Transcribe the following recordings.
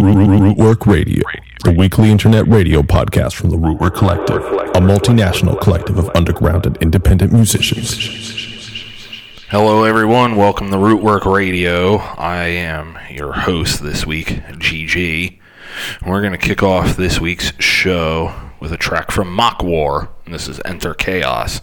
Rootwork Radio, the weekly internet radio podcast from the Rootwork Collective, a multinational collective of underground and independent musicians. Hello, everyone. Welcome to Rootwork Radio. I am your host this week, GG. We're going to kick off this week's show with a track from Mock War, this is Enter Chaos.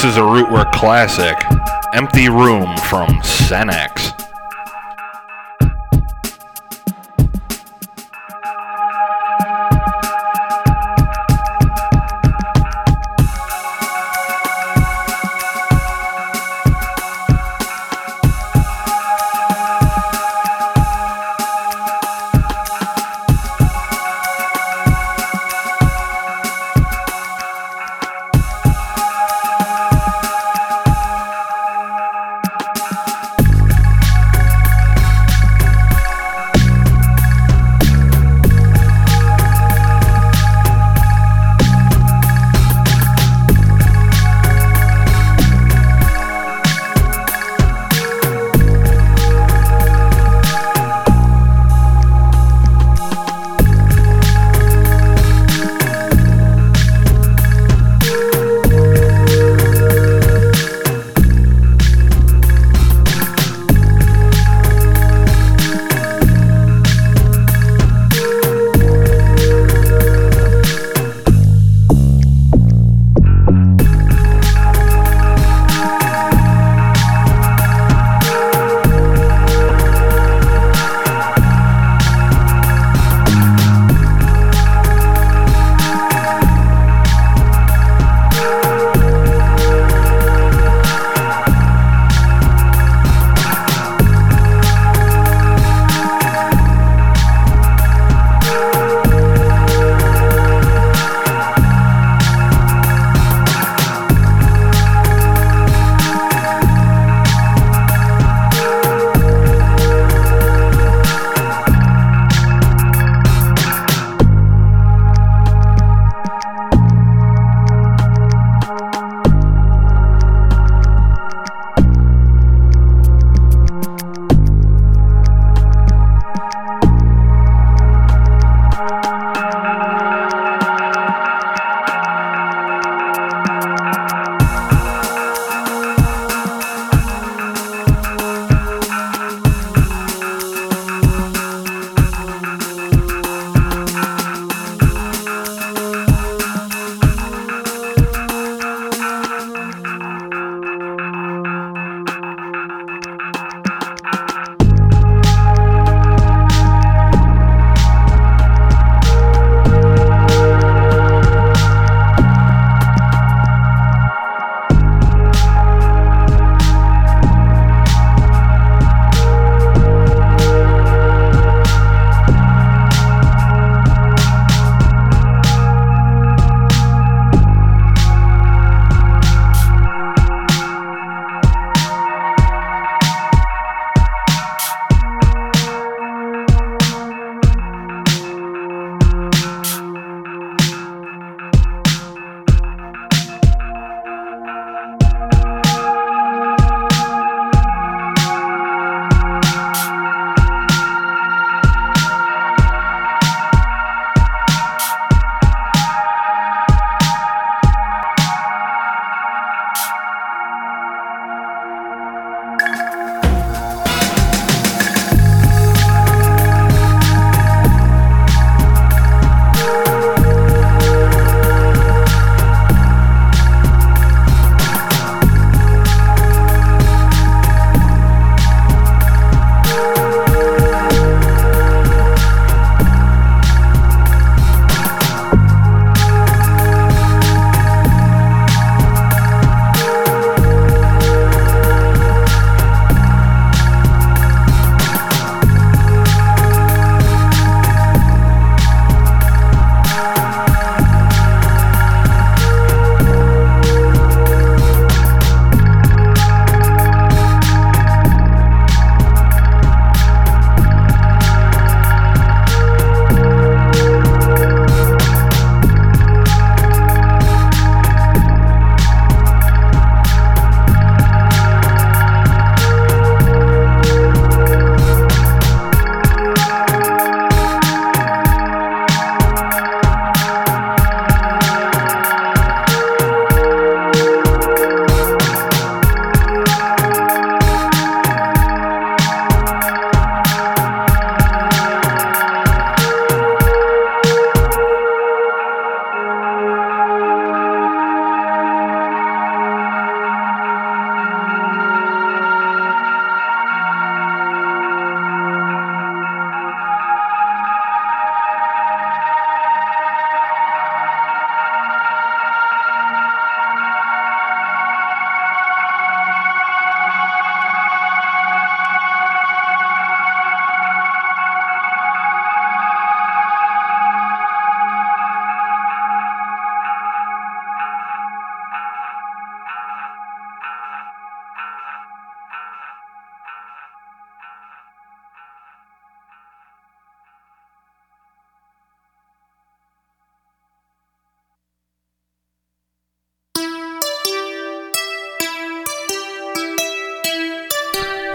This is a Rootwork classic, Empty Room from Senex.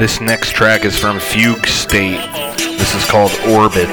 This next track is from Fugue State. This is called Orbit.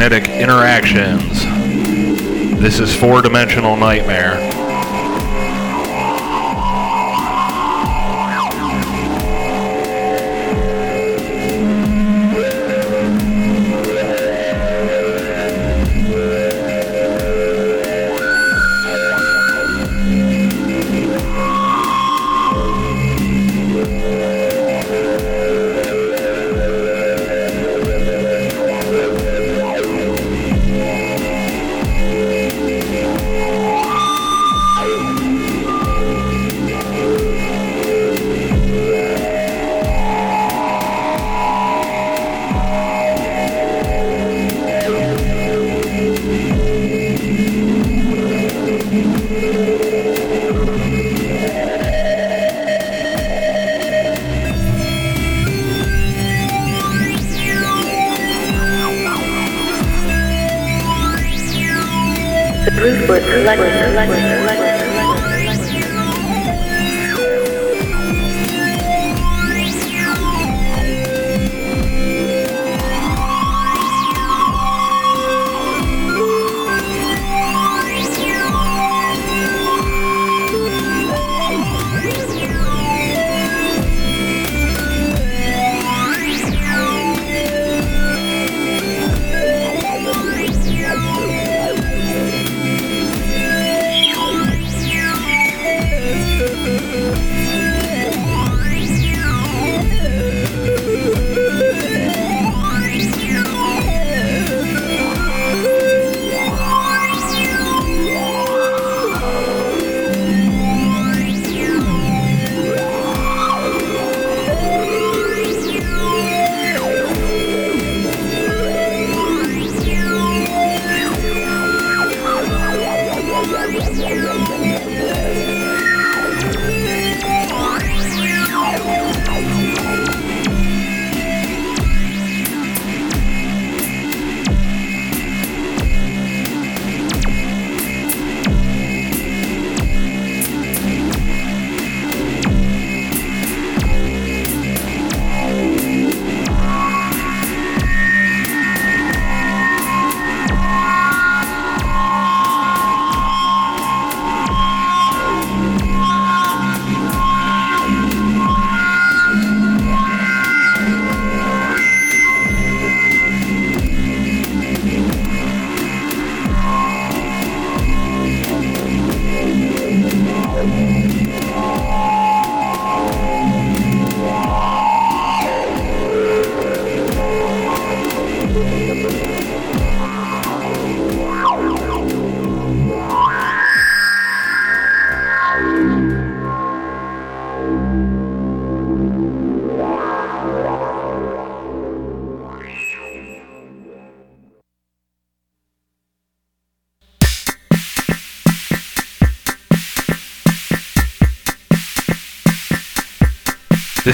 Electromagnetic interactions. This is four dimensional nightmare. Rootwork Collective.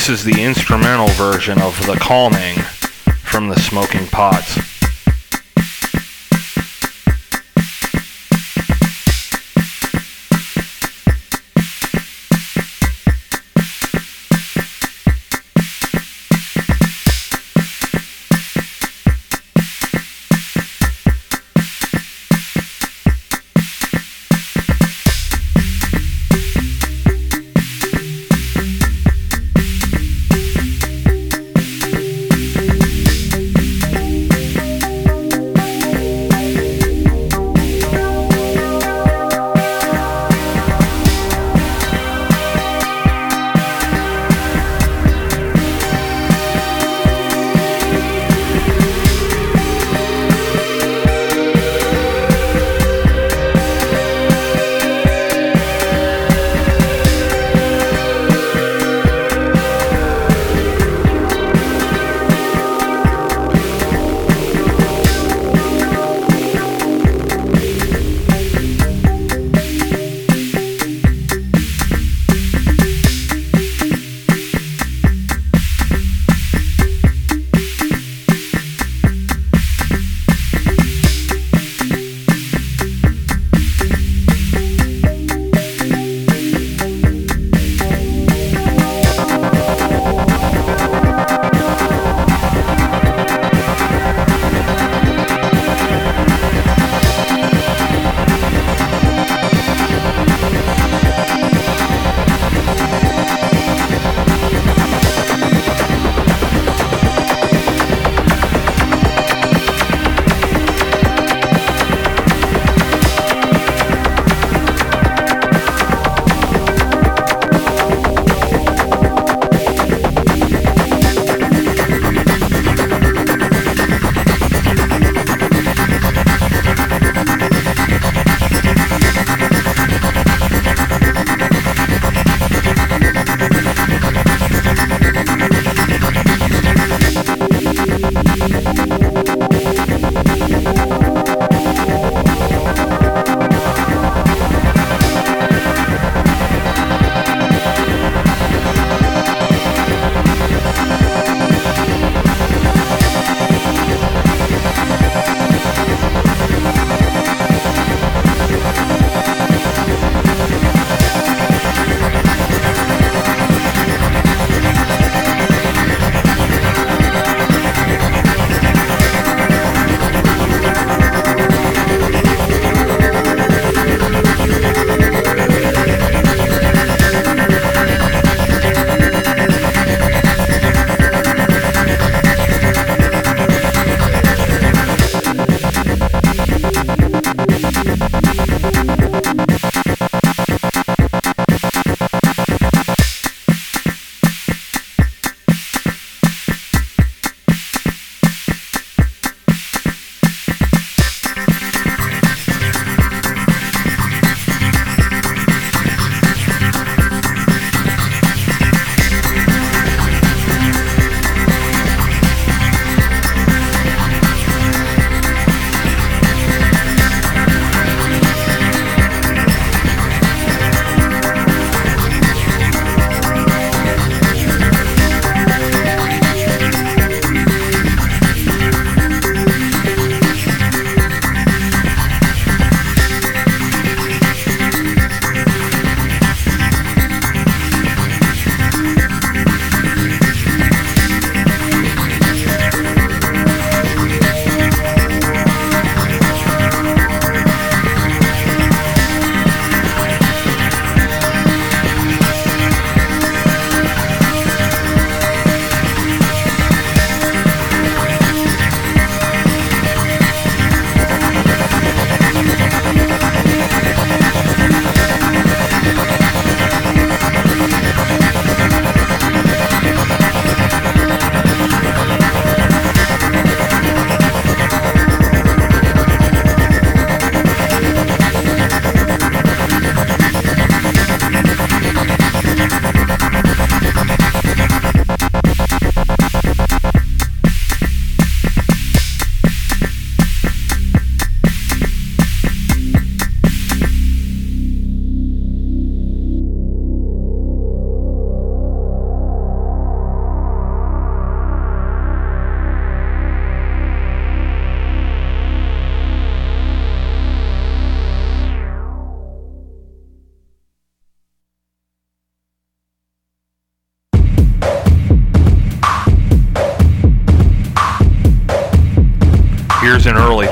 This is the instrumental version of The Calming from the Smoking Pots.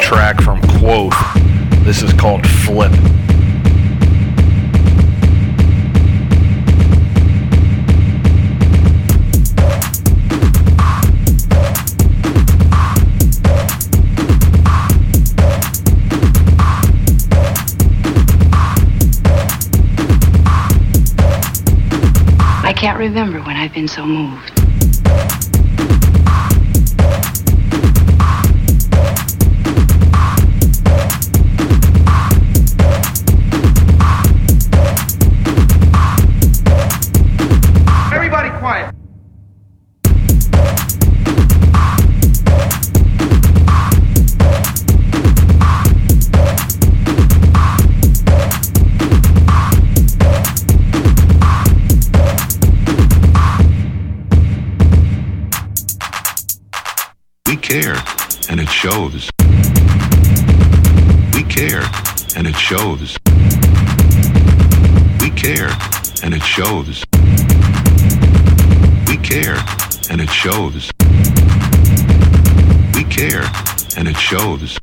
Track from Quoth. This is called Flip. I can't remember when I've been so moved. Shows. We care, and it shows. We care, and it shows.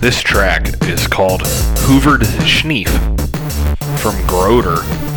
This track is called Hoovered Schneef from Groder.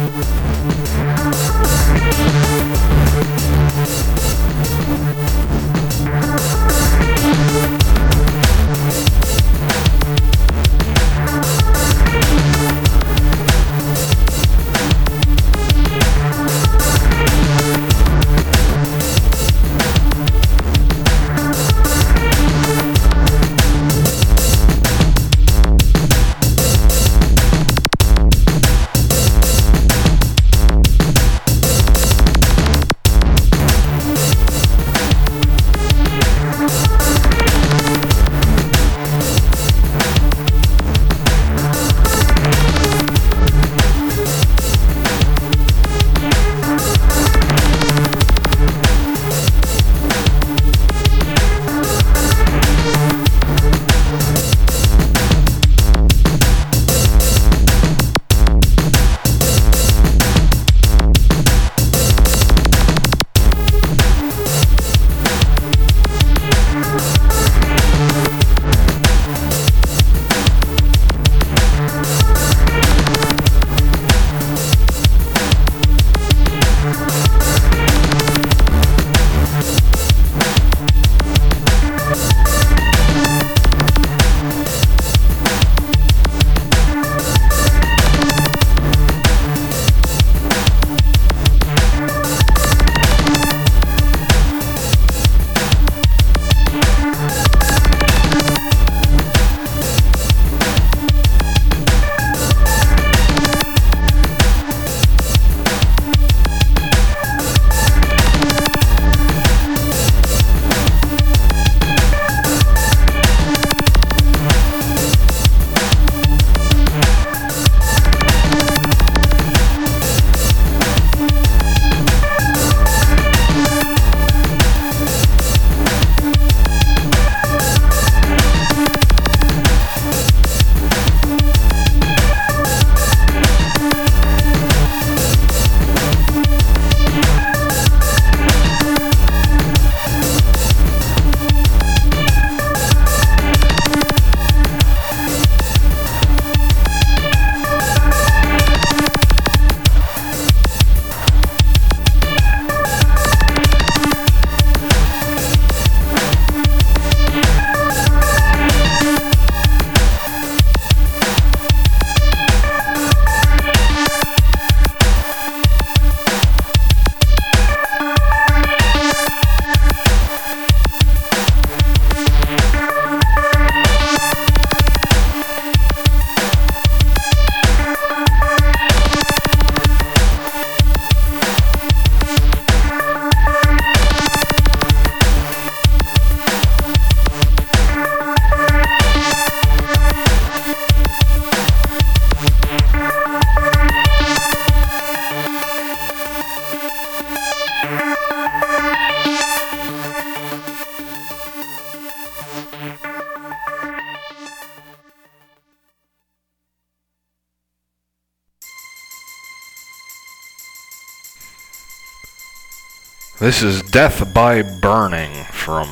This is Death by Burning from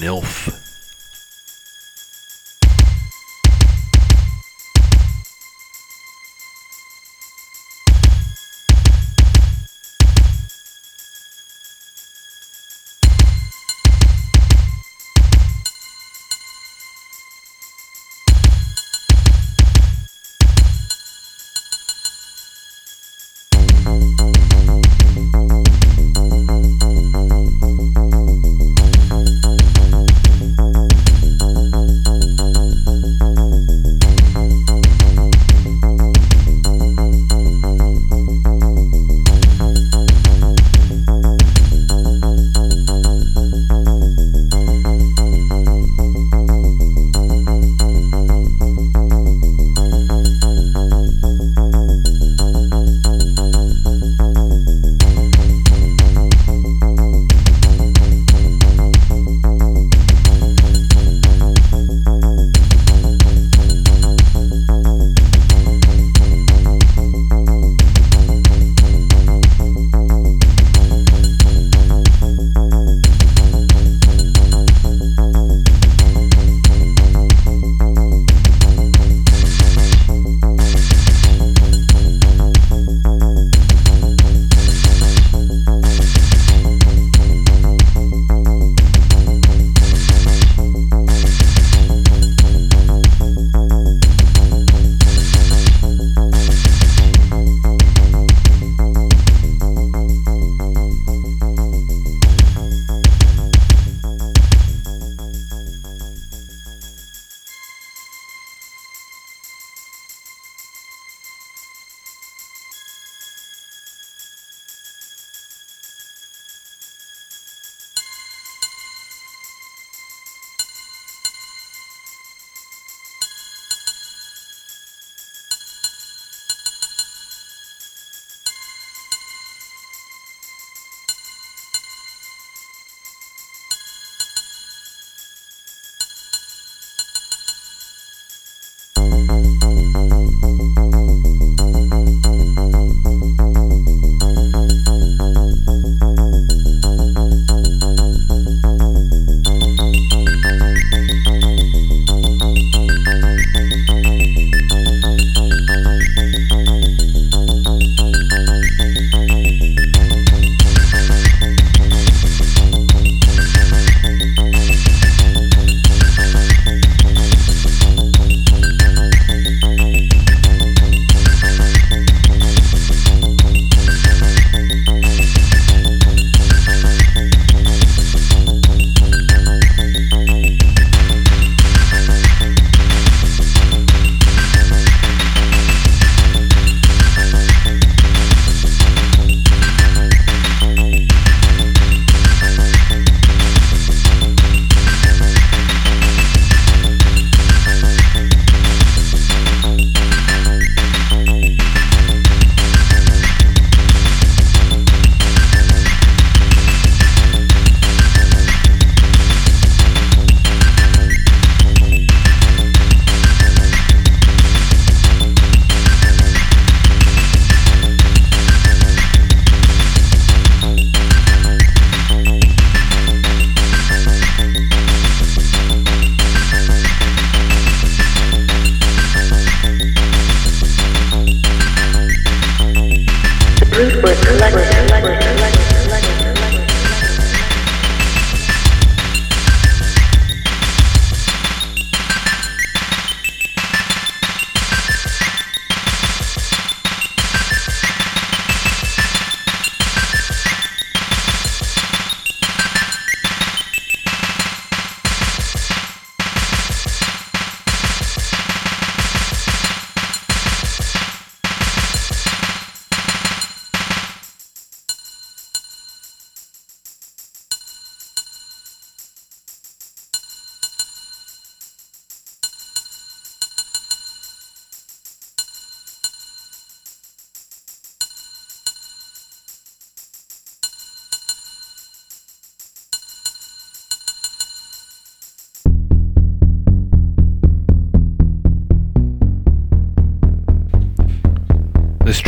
Nilf.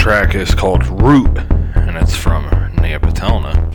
Track is called Root, and it's from Neopatelna.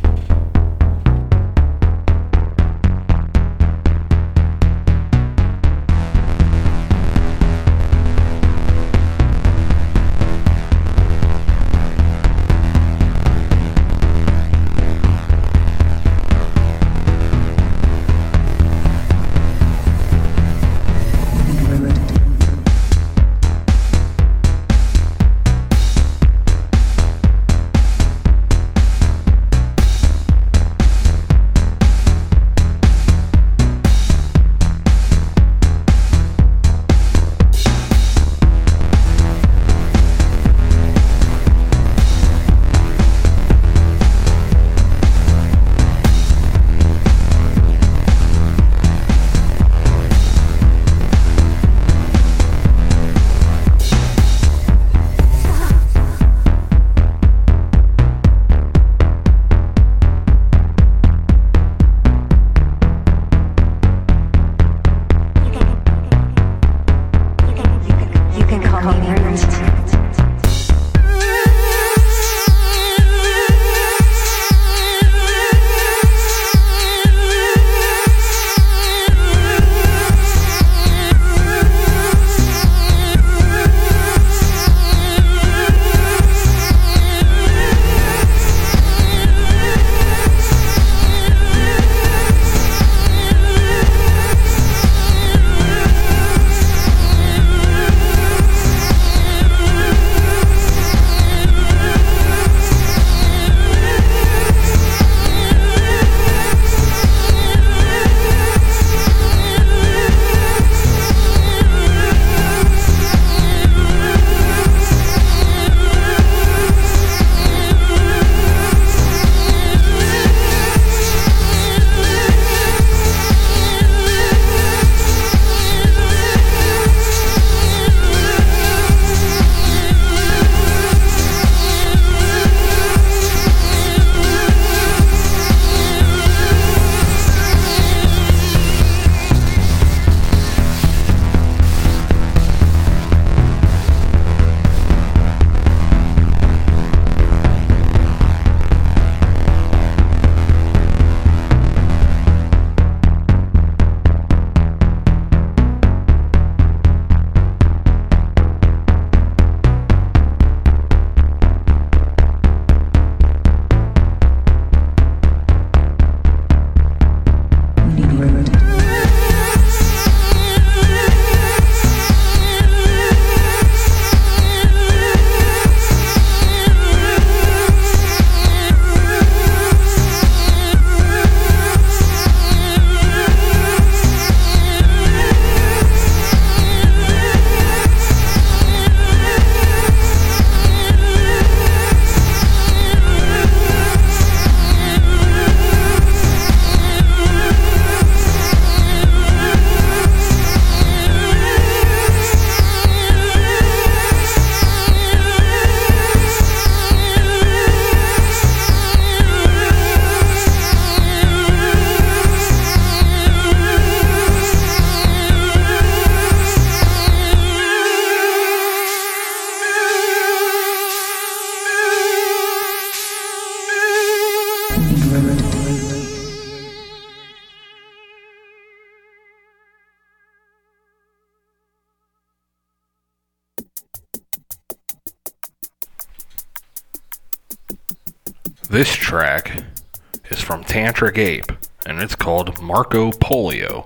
This track is from Tantric Ape, and it's called Marco Polio.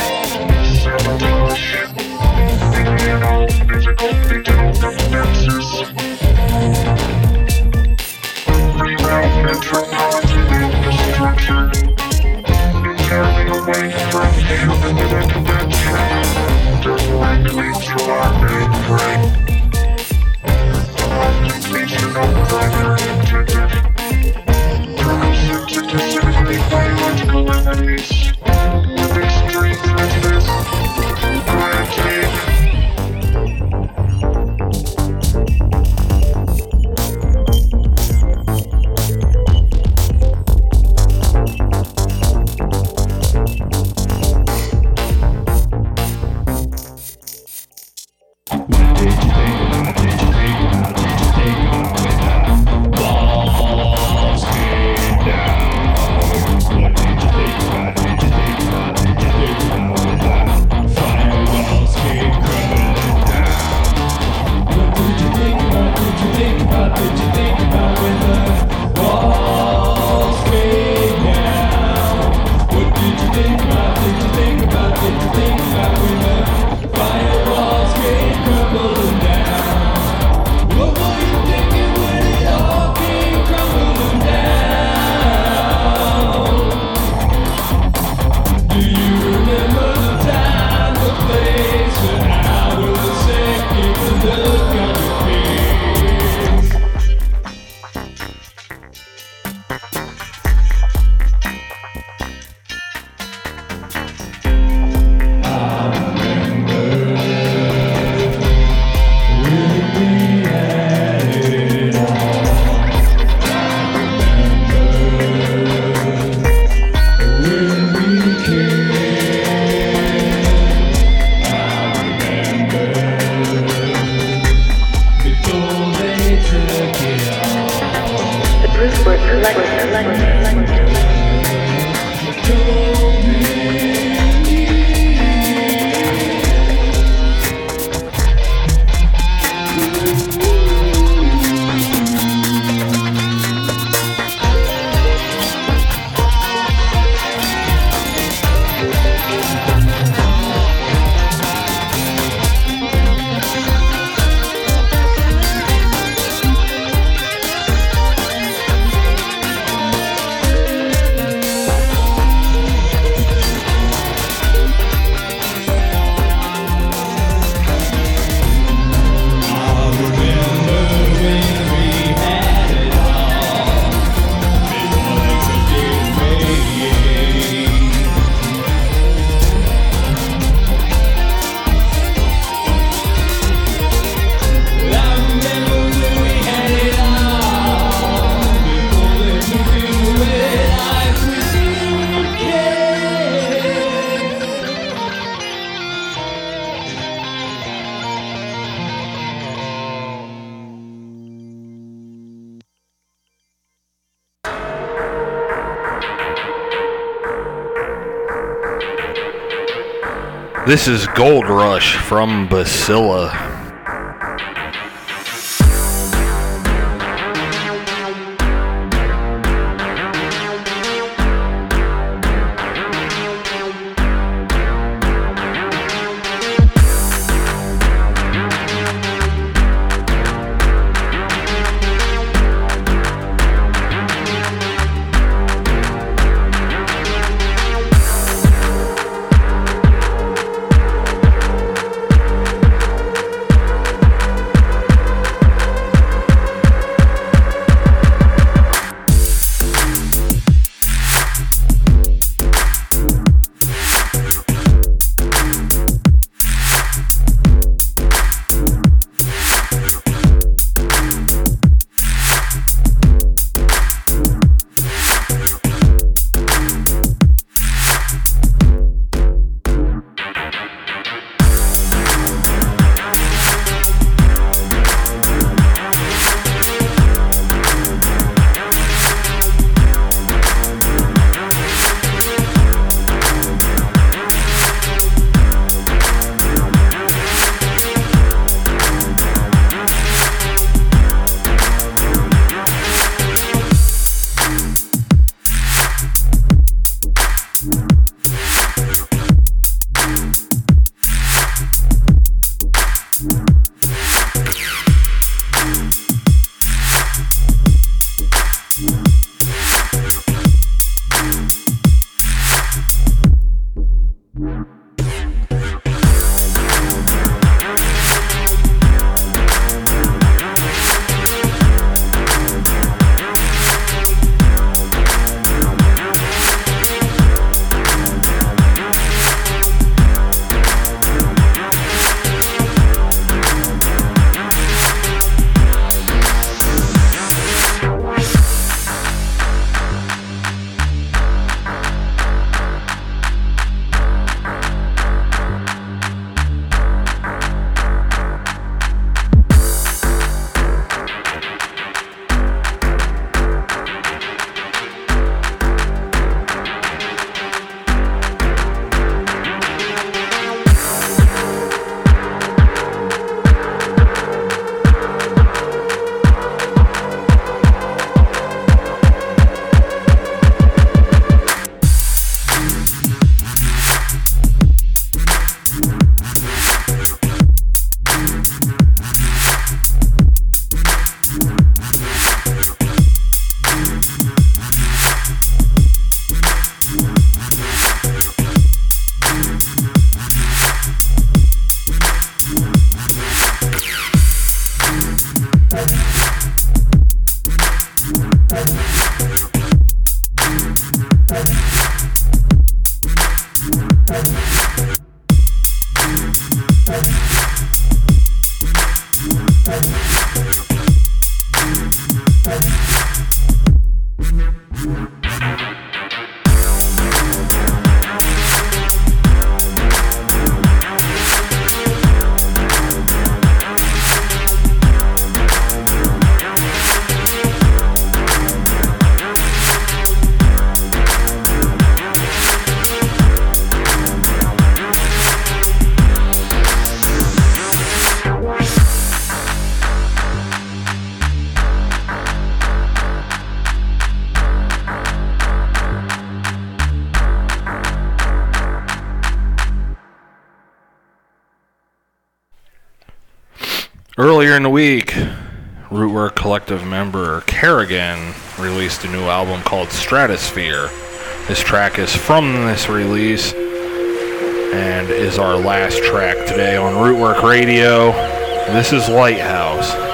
The This is Gold Rush from Basilla. Earlier in the week, Rootwork Collective member Kerrigan released a new album called Stratosphere. This track is from this release and is our last track today on Rootwork Radio. This is Lighthouse.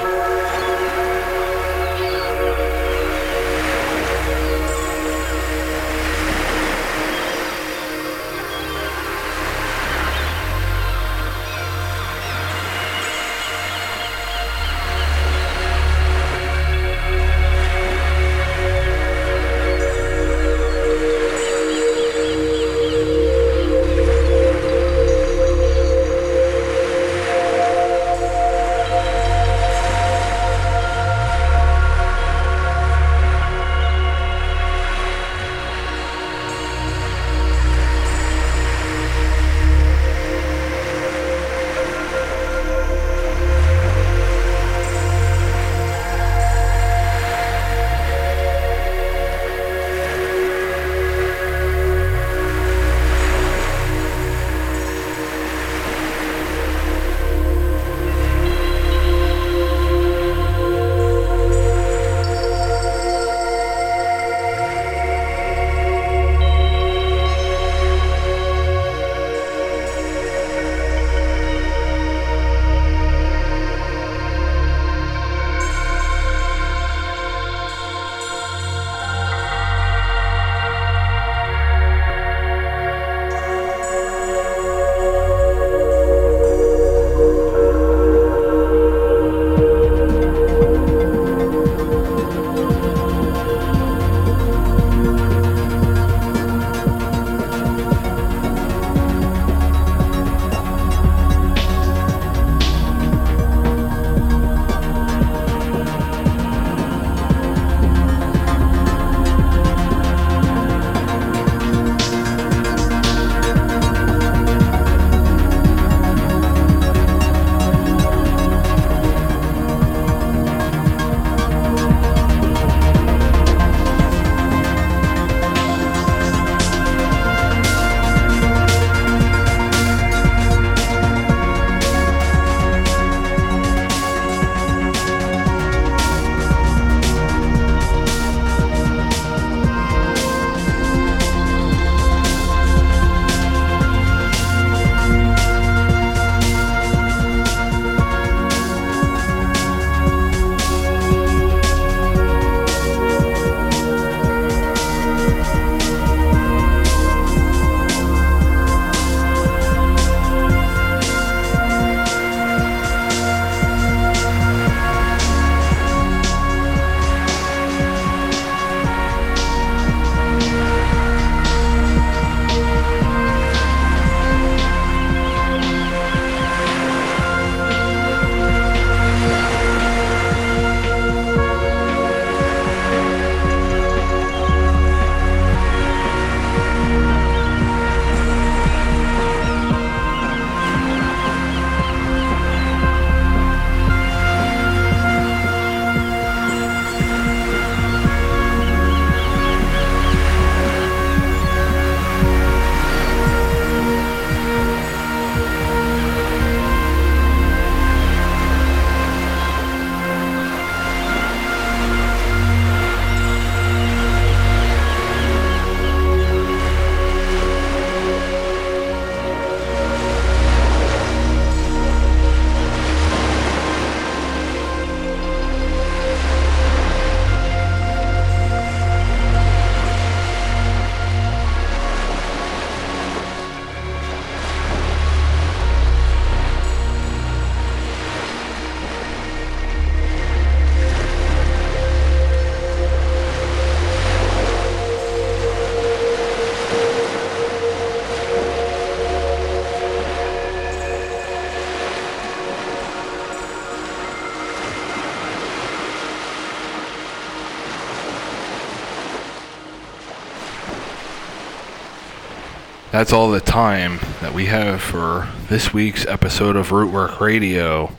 That's all the time that we have for this week's episode of Rootwork Radio.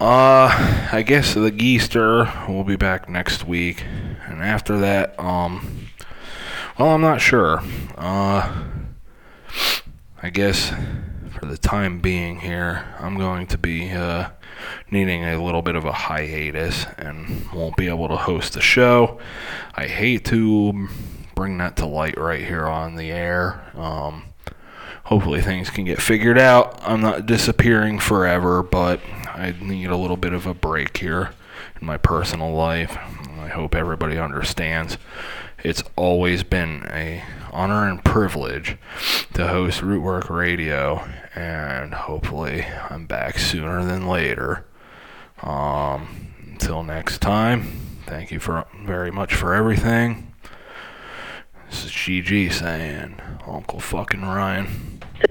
Uh, I guess the Geester will be back next week, and after that, um, well, I'm not sure. Uh, I guess for the time being here, I'm going to be uh, needing a little bit of a hiatus and won't be able to host the show. I hate to bring that to light right here on the air. Um, hopefully things can get figured out. I'm not disappearing forever, but I need a little bit of a break here in my personal life. I hope everybody understands. It's always been a honor and privilege to host Rootwork Radio, and hopefully I'm back sooner than later. Um, until next time, thank you for very much for everything. This is GG saying, Uncle fucking Ryan. The